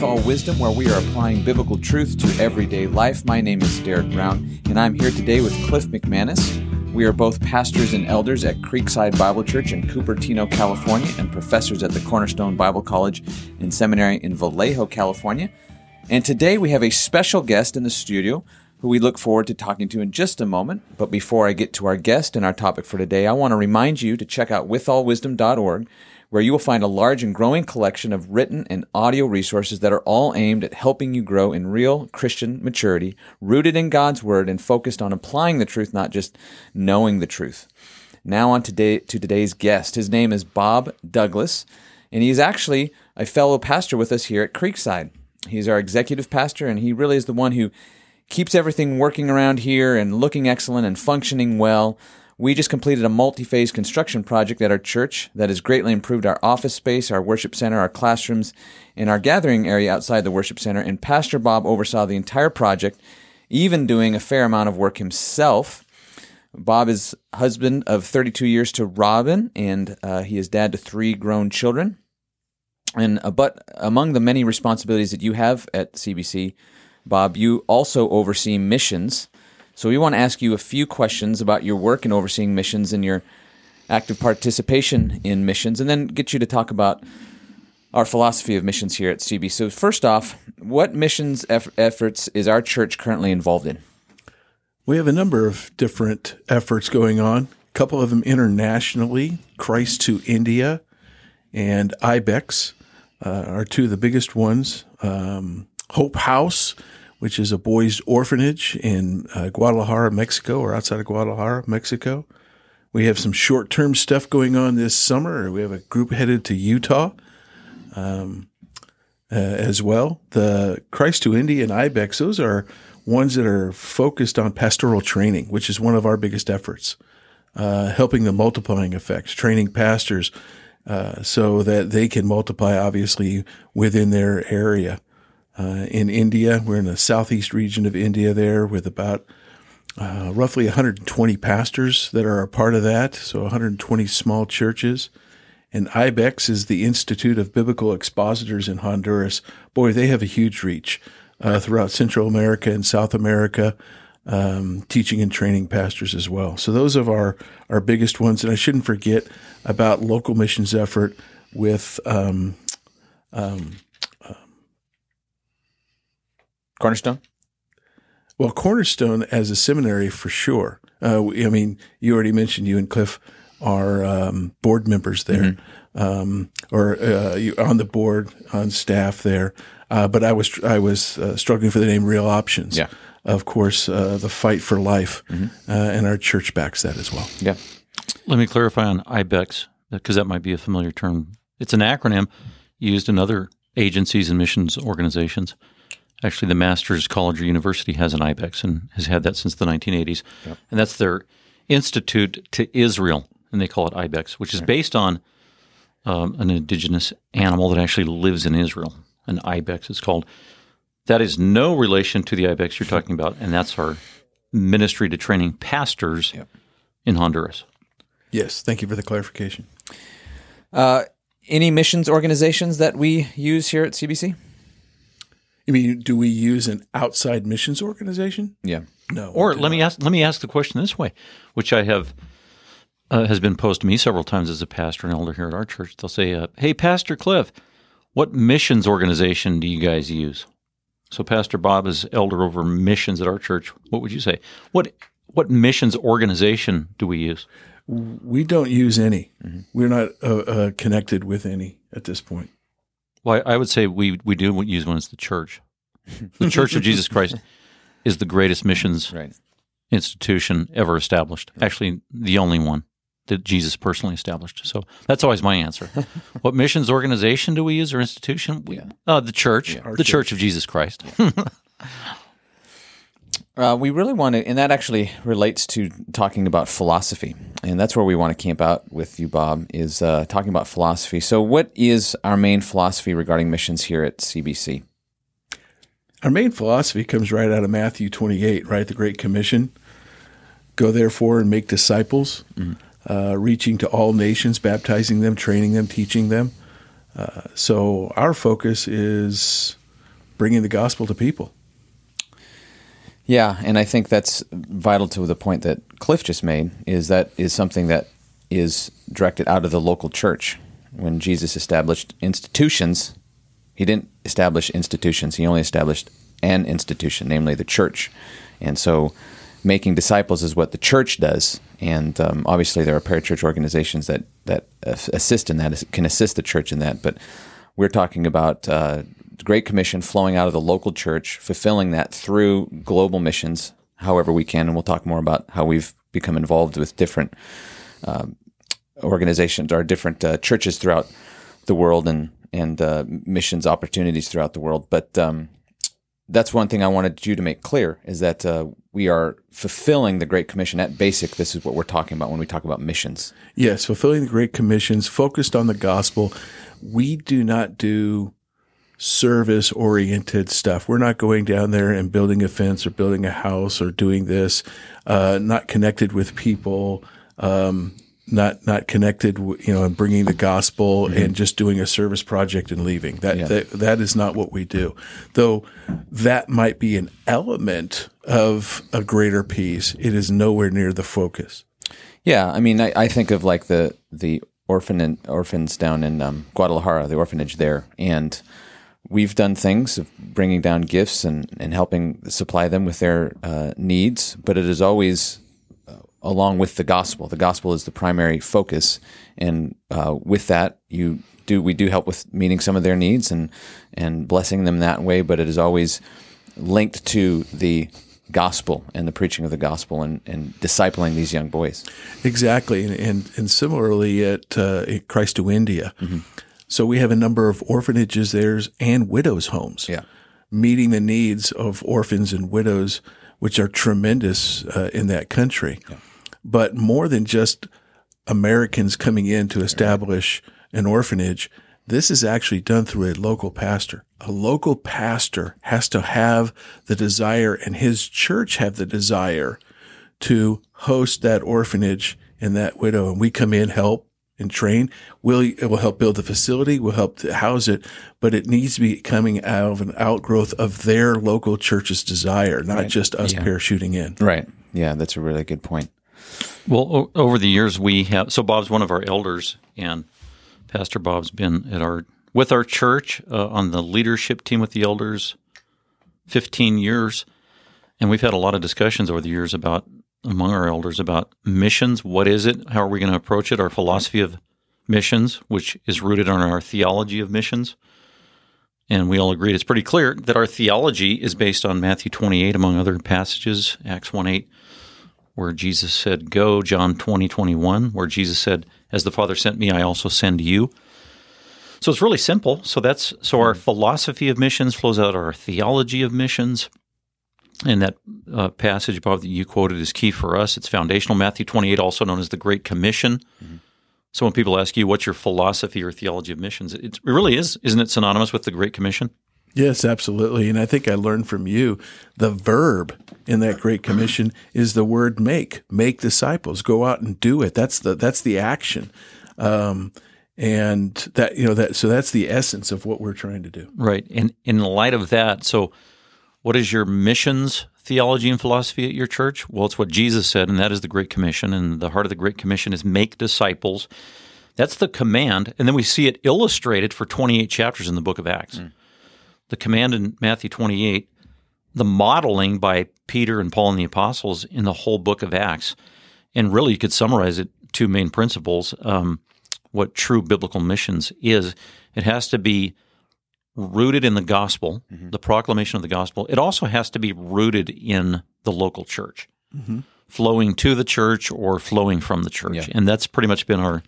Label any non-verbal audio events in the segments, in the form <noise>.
With All Wisdom, where we are applying biblical truth to everyday life. My name is Derek Brown, and I'm here today with Cliff McManis. We are both pastors and elders at Creekside Bible Church in Cupertino, California, and professors at the Cornerstone Bible College and Seminary in Vallejo, California. And today we have a special guest in the studio who we look forward to talking to in just a moment. But before I get to our guest and our topic for today, I want to remind you to check out withallwisdom.org where you will find a large and growing collection of written and audio resources that are all aimed at helping you grow in real Christian maturity, rooted in God's Word and focused on applying the truth, not just knowing the truth. Now on today to today's guest. His name is Bob Douglas, and he's actually a fellow pastor with us here at Creekside. He's our executive pastor, and he really is the one who keeps everything working around here and looking excellent and functioning well. We just completed a multi phase construction project at our church that has greatly improved our office space, our worship center, our classrooms, and our gathering area outside the worship center. And Pastor Bob oversaw the entire project, even doing a fair amount of work himself. Bob is husband of 32 years to Robin, and uh, he is dad to three grown children. And uh, but among the many responsibilities that you have at CBC, Bob, you also oversee missions so we want to ask you a few questions about your work in overseeing missions and your active participation in missions, and then get you to talk about our philosophy of missions here at CB. So first off, what missions eff- efforts is our church currently involved in? We have a number of different efforts going on. A couple of them internationally, Christ to India and IBEX uh, are two of the biggest ones. Um, Hope House which is a boys' orphanage in uh, Guadalajara, Mexico, or outside of Guadalajara, Mexico. We have some short term stuff going on this summer. We have a group headed to Utah um, uh, as well. The Christ to India and IBEX, those are ones that are focused on pastoral training, which is one of our biggest efforts, uh, helping the multiplying effects, training pastors uh, so that they can multiply, obviously, within their area uh, in India. We're in the southeast region of India there with about uh, roughly 120 pastors that are a part of that, so 120 small churches. And IBEX is the Institute of Biblical Expositors in Honduras. Boy, they have a huge reach uh, throughout Central America and South America, um, teaching and training pastors as well. So those are our, our biggest ones. And I shouldn't forget about local missions effort with um, um, Cornerstone? Well, Cornerstone as a seminary for sure. Uh, I mean, you already mentioned you and Cliff are um, board members there, mm-hmm. um, or uh, on the board on staff there. Uh, but I was I was uh, struggling for the name Real Options. Yeah. Of course, uh, the fight for life, mm-hmm. Uh, and our church backs that as well. Yeah. Let me clarify on IBEX because that might be a familiar term. It's an acronym used in other agencies and missions organizations. Actually, the Master's College or University has an IBEX and has had that since the 1980s. Yep. And that's their Institute to Israel, and they call it IBEX, which is based on um, an indigenous animal that actually lives in Israel. An IBEX is called. That is no relation to the IBEX you're talking about, and that's our ministry to training pastors yep. in Honduras. Yes, thank you for the clarification. Uh, any missions organizations that we use here at CBC? I mean, do we use an outside missions organization? Yeah. No. Or let me ask let me ask the question this way, which I have uh, has been posed to me several times as a pastor and elder here at our church. They'll say, uh, "Hey, Pastor Cliff, what missions organization do you guys use?" So, Pastor Bob is elder over missions at our church. What would you say? What what missions organization do we use? We don't use any. Mm-hmm. We're not uh, uh connected with any at this point. Well, I would say we we do use one as the church. The Church of Jesus Christ <laughs> is the greatest missions right. institution ever established. Actually, the only one that Jesus personally established. So that's always my answer. <laughs> what missions organization do we use or institution? We, yeah. uh, the church, yeah, the church. church. of Jesus Christ. Yeah. <laughs> Uh, we really want to, and that actually relates to talking about philosophy, and that's where we want to camp out with you, Bob. Is uh, talking about philosophy. So, what is our main philosophy regarding missions here at CBC? Our main philosophy comes right out of Matthew 28, right? The Great Commission. Go therefore and make disciples, mm-hmm. uh, reaching to all nations, baptizing them, training them, teaching them. Uh, so, our focus is bringing the gospel to people. Yeah, and I think that's vital to the point that Cliff just made. Is that is something that is directed out of the local church. When Jesus established institutions, he didn't establish institutions. He only established an institution, namely the church. And so, making disciples is what the church does. And um, obviously, there are parachurch organizations that that assist in that, can assist the church in that. But we're talking about uh, Great Commission flowing out of the local church, fulfilling that through global missions, however we can. And we'll talk more about how we've become involved with different um, organizations or different uh, churches throughout the world and and uh, missions opportunities throughout the world. But um, that's one thing I wanted you to make clear is that uh, we are fulfilling the Great Commission at basic. This is what we're talking about when we talk about missions. Yes, fulfilling the Great Commissions, focused on the gospel. We do not do service oriented stuff. We're not going down there and building a fence or building a house or doing this, uh, not connected with people. Um, not not connected, you know, and bringing the gospel mm-hmm. and just doing a service project and leaving. That, yeah. that that is not what we do. Though that might be an element of a greater peace. It is nowhere near the focus. Yeah, I mean, I, I think of like the the orphan and, orphans down in um, Guadalajara, the orphanage there, and we've done things of bringing down gifts and, and helping supply them with their uh, needs, but it is always uh, along with the gospel. The gospel is the primary focus, and uh, with that, you do we do help with meeting some of their needs and and blessing them that way. But it is always linked to the gospel and the preaching of the gospel and, and discipling these young boys. Exactly, and and, and similarly at, uh, at Christ to India. Mm-hmm so we have a number of orphanages there and widows' homes. Yeah. Meeting the needs of orphans and widows, which are tremendous uh, in that country. Yeah. But more than just Americans coming in to establish an orphanage, this is actually done through a local pastor. A local pastor has to have the desire and his church have the desire to host that orphanage and that widow. And we come in, help, and train. Will it will help build the facility, will help to house it, but it needs to be coming out of an outgrowth of their local church's desire, not right. just us yeah. parachuting in. Right. Yeah, that's a really good point. Well, o- over the years we have so Bob's one of our elders, and Pastor Bob's been at our with our church uh, on the leadership team with the elders, fifteen years, and we've had a lot of discussions over the years about among our elders about missions. What is it? How are we going to approach it? Our philosophy of missions, which is rooted on our theology of missions. And we all agreed it's pretty clear that our theology is based on Matthew 28, among other passages, Acts 1 8, where Jesus said, Go, John 20, 21, where Jesus said, As the Father sent me, I also send you. So it's really simple. So that's so our hmm. philosophy of missions flows out of our theology of missions. And that uh, passage, Bob, that you quoted is key for us. It's foundational. Matthew 28, also known as the Great Commission. Mm-hmm. So when people ask you, what's your philosophy or theology of missions, it really is, isn't it synonymous with the Great Commission? Yes, absolutely. And I think I learned from you the verb in that Great Commission is the word make, make disciples, go out and do it. That's the, that's the action. Um, and that, you know, that, so that's the essence of what we're trying to do. Right. And in light of that, so what is your missions theology and philosophy at your church? Well, it's what Jesus said, and that is the Great Commission. And the heart of the Great Commission is make disciples. That's the command. And then we see it illustrated for 28 chapters in the book of Acts. Mm. The command in Matthew 28, the modeling by Peter and Paul and the apostles in the whole book of Acts. And really, you could summarize it two main principles. Um, what true biblical missions is it has to be rooted in the gospel, mm-hmm. the proclamation of the gospel. It also has to be rooted in the local church, mm-hmm. flowing to the church or flowing from the church. Yeah. And that's pretty much been our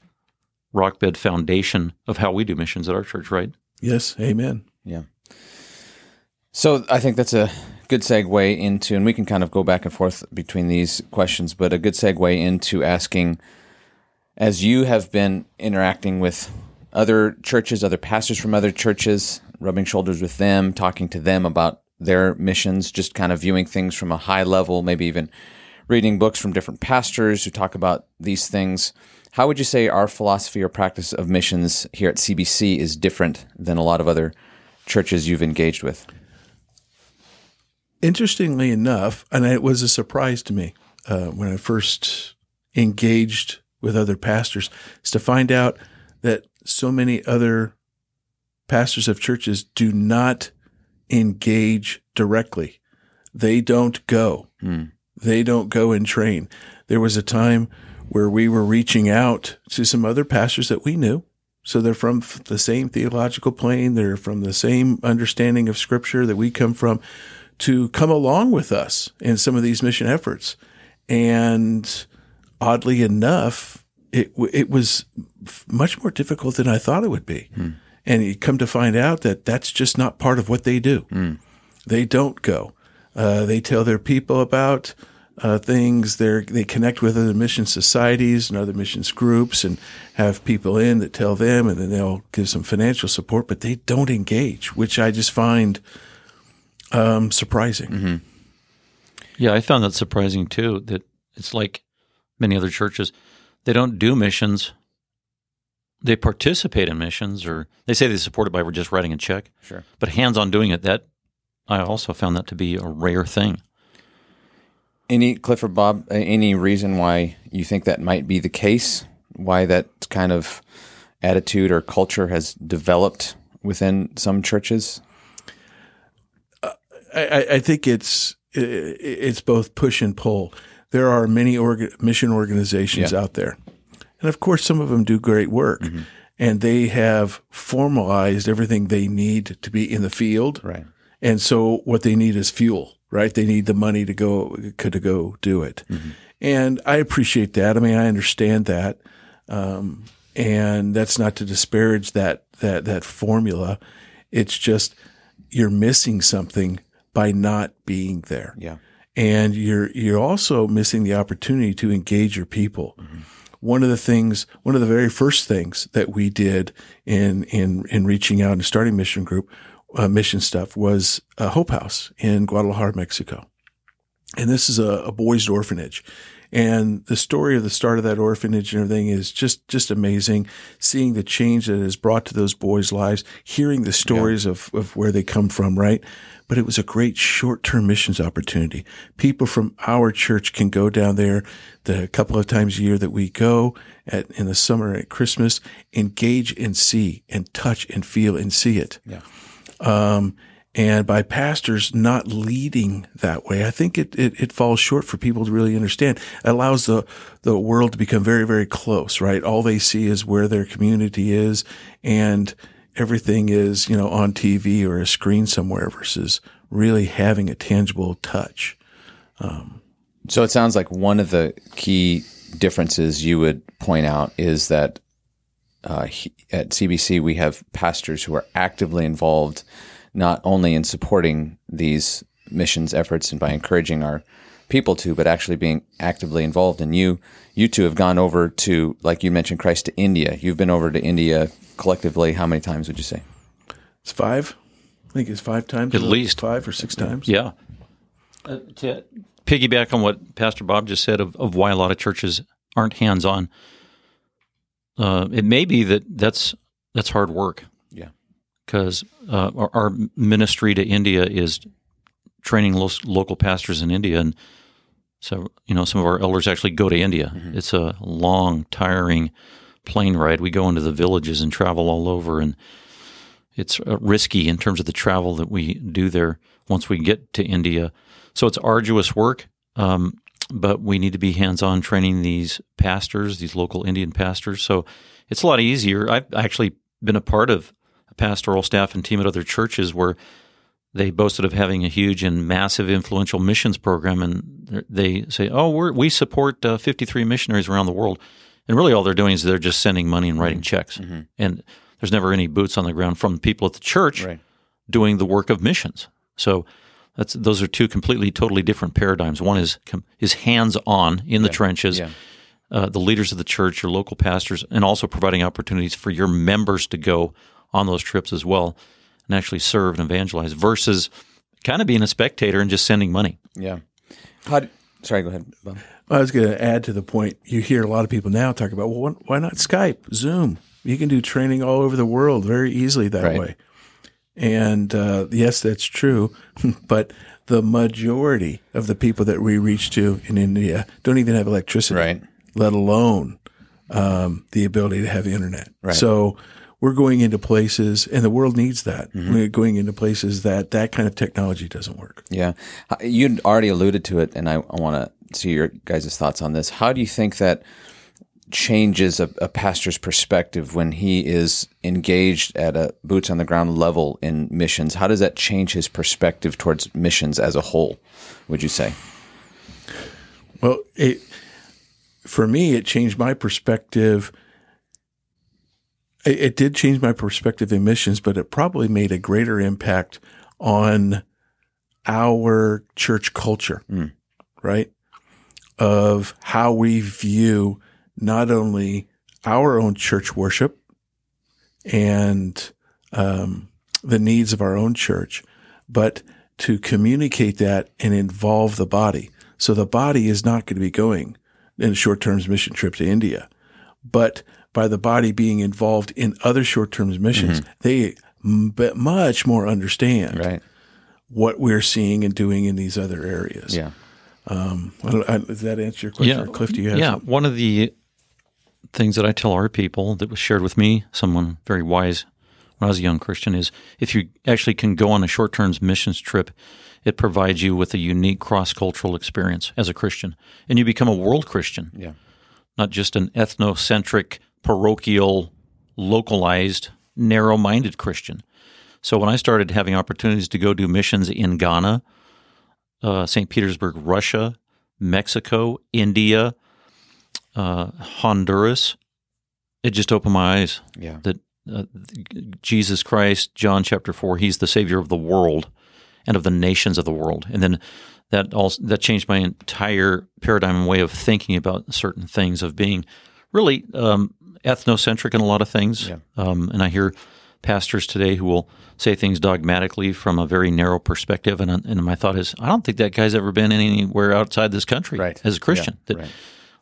rockbed foundation of how we do missions at our church, right? Yes. Amen. Yeah. So I think that's a good segue into, and we can kind of go back and forth between these questions, but a good segue into asking, as you have been interacting with other churches, other pastors from other churches, rubbing shoulders with them, talking to them about their missions, just kind of viewing things from a high level, maybe even reading books from different pastors who talk about these things. How would you say our philosophy or practice of missions here at CBC is different than a lot of other churches you've engaged with? interestingly enough, and it was a surprise to me uh, when I first engaged with other pastors, is to find out that so many other pastors of churches do not engage directly. They don't go. Hmm. They don't go and train. There was a time where we were reaching out to some other pastors that we knew. So they're from the same theological plane. They're from the same understanding of scripture that we come from to come along with us in some of these mission efforts. And oddly enough, it, it was much more difficult than I thought it would be. Hmm. And you come to find out that that's just not part of what they do. They don't go. Uh, they tell their people about uh, things. They they connect with other mission societies and other missions groups, and have people in that tell them, and then they'll give some financial support. But they don't engage, which I just find um, surprising. Yeah, I found that surprising too. That it's like many other churches, they don't do missions. They participate in missions, or they say they support it by just writing a check. Sure. But hands on doing it, that I also found that to be a rare thing. Any Clifford Bob? uh, Any reason why you think that might be the case? Why that kind of attitude or culture has developed within some churches? I, I- I think it's it's both push and pull. There are many orga- mission organizations Yeah. out there, and of course, some of them do great work, mm-hmm. and they have formalized everything they need to be in the field. Right. And so, what they need is fuel, right? They need the money to go to go do it, mm-hmm. and I appreciate that. I mean, I understand that, um, and that's not to disparage that that that formula. It's just you're missing something by not being there. Yeah. And you're you're also missing the opportunity to engage your people. Mm-hmm. One of the things, one of the very first things that we did in in in reaching out and starting mission group, uh, mission stuff was a Hope House in Guadalajara, Mexico. And this is a, a boys' orphanage. And the story of the start of that orphanage and everything is just, just amazing. Seeing the change that it has brought to those boys' lives, hearing the stories of, of where they come from, right? But it was a great short-term missions opportunity. People from our church can go down there the couple of times a year that we go at, in the summer at Christmas, engage and see and touch and feel and see it. Yeah. Um, and by pastors not leading that way, I think it, it, it falls short for people to really understand. It allows the, the world to become very, very close, right? All they see is where their community is and everything is, you know, on TV or a screen somewhere versus really having a tangible touch. So it sounds like one of the key differences you would point out is that uh, he, at CBC we have pastors who are actively involved not only in supporting these missions efforts and by encouraging our people to, but actually being actively involved. And you, you two have gone over to, like you mentioned, Christ to India. You've been over to India collectively. How many times would you say? It's five. I think it's five times. At least. five or six times. Yeah. Uh, to piggyback on what Pastor Bob just said of, of why a lot of churches aren't hands on, uh, it may be that that's that's hard work Yeah. Because uh, our, our ministry to India is training lo- local pastors in India, and so you know some of our elders actually go to India. It's a long, tiring plane ride. We go into the villages and travel all over, and it's uh, risky in terms of the travel that we do there once we get to India. So it's arduous work, um, but we need to be hands on training these pastors, these local Indian pastors. So it's a lot easier. I've actually been a part of pastoral staff and team at other churches where they boasted of having a huge and massive influential missions program, and they say, "Oh, we're, we support uh, 53 missionaries around the world," and really all they're doing is they're just sending money and writing checks, and there's never any boots on the ground from people at the church Right. doing the work of missions. So that's those are two completely, totally different paradigms. One is is hands on in the trenches. Yeah. Uh, the leaders of the church, your local pastors, and also providing opportunities for your members to go on those trips as well and actually serve and evangelize versus kind of being a spectator and just sending money. Yeah. How d sorry, go ahead. Bob. I was going to add to the point. You hear a lot of people now talk about, well, why- why not Skype, Zoom? You can do training all over the world very easily that Right. way. And uh, yes, that's true. <laughs> but the majority of the people that we reach to in India don't even have electricity, Right. let alone um, the ability to have the internet. Right. So we're going into places, and the world needs that. Mm-hmm. We're going into places that that kind of technology doesn't work. Yeah. You'd already alluded to it, and I, I want to see your guys' thoughts on this. How do you think that changes a, a pastor's perspective when he is engaged at a boots on the ground level in missions? How does that change his perspective towards missions as a whole, would you say? Well, it for me, it changed my perspective. It, it did change my perspective in missions, but it probably made a greater impact on our church culture, right? Of how we view not only our own church worship and um, the needs of our own church, but to communicate that and involve the body. So the body is not going to be going in a short term mission trip to India, but by the body being involved in other short term missions, they m- but much more understand Right. what we're seeing and doing in these other areas. Yeah. Um, I don't- I- does that answer your question? Or Cliff, do you have yeah. something? One of the things that I tell our people that was shared with me, someone very wise when I was a young Christian, is if you actually can go on a short term missions trip, it provides you with a unique cross cultural experience as a Christian. And you become a world Christian, Yeah. not just an ethnocentric, parochial, localized, narrow minded Christian. So when I started having opportunities to go do missions in Ghana, uh, St. Petersburg, Russia, Mexico, India, uh, Honduras, it just opened my eyes Yeah. that uh, Jesus Christ, John chapter four, He's the Savior of the world and of the nations of the world, and then that also that changed my entire paradigm and way of thinking about certain things of being really um, ethnocentric in a lot of things. Yeah. Um, and I hear pastors today who will say things dogmatically from a very narrow perspective, and and my thought is, I don't think that guy's ever been anywhere outside this country Right. as a Christian. Yeah, that right.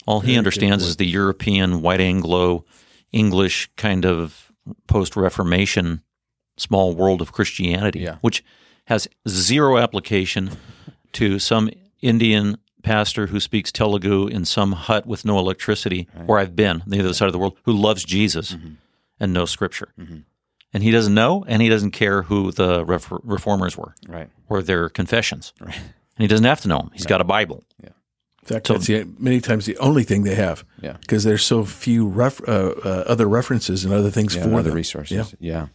all he understands is the European white Anglo English kind of post Reformation small world of Christianity, Yeah. which has zero application to some Indian pastor who speaks Telugu in some hut with no electricity, where I've been, on the other side of the world, who loves Jesus Mm-hmm. and knows Scripture. And he doesn't know, and he doesn't care who the ref- reformers were Right. or their confessions. right. And he doesn't have to know them. He's got a Bible. In fact, that's the, many times the only thing they have. Yeah. Because there's so few ref, uh, uh, other references and other things Yeah, for and other them. resources. Yeah.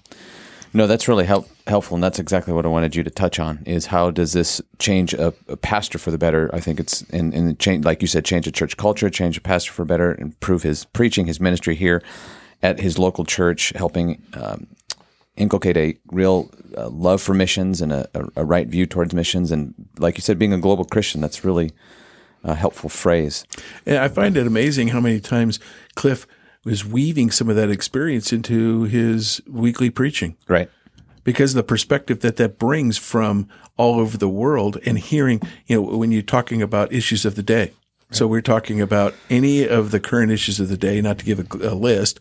No, that's really help, helpful, and that's exactly what I wanted you to touch on. Is how does this change a, a pastor for the better? I think it's in, in change, like you said, change a church culture, change a pastor for better, improve his preaching, his ministry here at his local church, helping um, inculcate a real uh, love for missions and a, a, a right view towards missions, and like you said, being a global Christian. That's really a helpful phrase. I find it amazing how many times Cliff was weaving some of that experience into his weekly preaching Right. because of the perspective that that brings from all over the world and hearing, you know, when you're talking about issues of the day. So we're talking about any of the current issues of the day, not to give a, a list,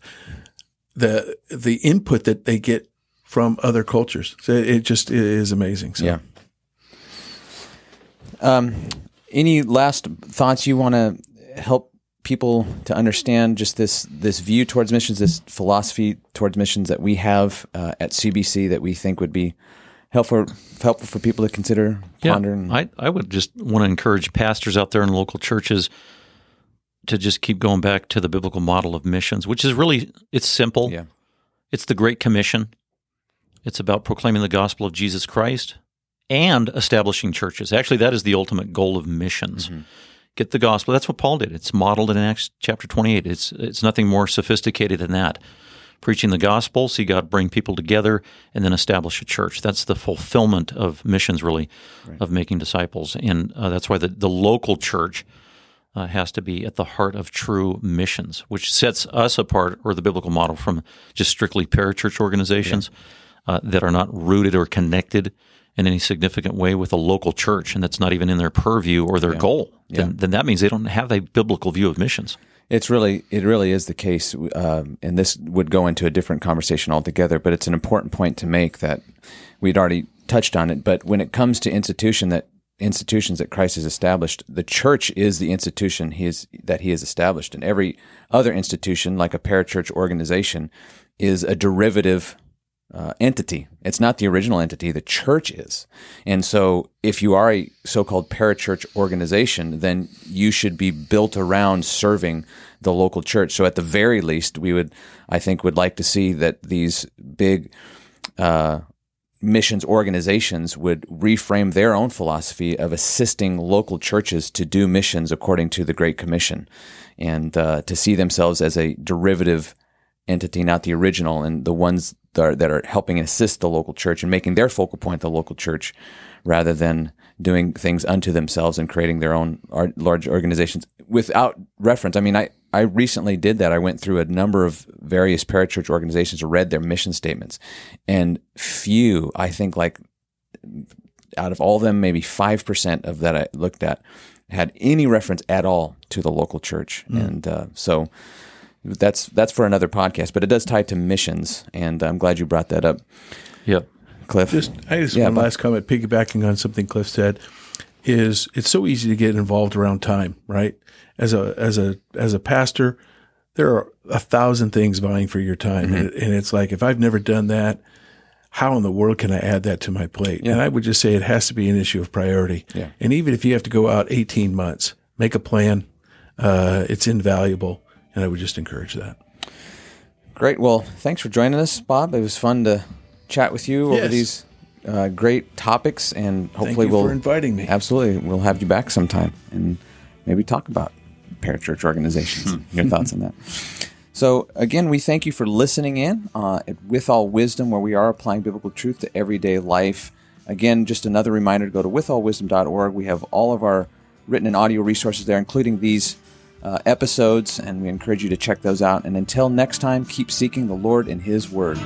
the the input that they get from other cultures. So it just is amazing. So Yeah. Um, any last thoughts you want to help people to understand just this this view towards missions, this philosophy towards missions that we have uh, at CBC that we think would be helpful helpful for people to consider, ponder? and- I, I would just want to encourage pastors out there in local churches to just keep going back to the biblical model of missions, which is really it's simple. yeah, It's the Great Commission. It's about proclaiming the gospel of Jesus Christ and establishing churches. Actually, that is the ultimate goal of missions. Get the gospel. That's what Paul did. It's modeled in Acts chapter 28. It's it's nothing more sophisticated than that. Preaching the gospel, see God bring people together, and then establish a church. That's the fulfillment of missions, really, of making disciples. And uh, that's why the, the local church uh, has to be at the heart of true missions, which sets us apart, or the biblical model, from just strictly parachurch organizations uh, that are not rooted or connected in any significant way with a local church, and that's not even in their purview or their goal. Then, then that means they don't have a biblical view of missions. It's really, it really is the case, um, and this would go into a different conversation altogether. But it's an important point to make that we'd already touched on it. But when it comes to institution that institutions that Christ has established, the church is the institution he is, that He has established, and every other institution, like a parachurch organization, is a derivative uh, entity. It's not the original entity, the church is. And so, if you are a so called parachurch organization, then you should be built around serving the local church. So, at the very least, we would, I think, would like to see that these big uh, missions organizations would reframe their own philosophy of assisting local churches to do missions according to the Great Commission and uh, to see themselves as a derivative entity, not the original, and the ones that are, that are helping assist the local church and making their focal point the local church rather than doing things unto themselves and creating their own large organizations without reference. I mean, I, I recently did that. I went through a number of various parachurch organizations, read their mission statements, and few, I think, like out of all of them, maybe 5% of that I looked at had any reference at all to the local church. Mm. And uh, so, that's that's for another podcast, but it does tie to missions, and I'm glad you brought that up. Yep, Cliff. Just I just yeah, one last comment, piggybacking on something Cliff said, is it's so easy to get involved around time, right? As a as a as a pastor, there are a thousand things vying for your time, mm-hmm. and, and, it's like if I've never done that, how in the world can I add that to my plate? Yeah. And I would just say it has to be an issue of priority. Yeah. And even if you have to go out 18 months, make a plan. Uh, it's invaluable and I would just encourage that. Great. Well, thanks for joining us, Bob. It was fun to chat with you yes. over these uh, great topics, and hopefully we'll inviting me. Absolutely, we'll have you back sometime and maybe talk about parachurch organizations. Hmm. Your thoughts on that? So again, we thank you for listening in uh, with all wisdom, where we are applying biblical truth to everyday life. Again, just another reminder to go to withallwisdom.org. We have all of our written and audio resources there, including these uh, episodes, and we encourage you to check those out. And until next time, keep seeking the Lord in His Word.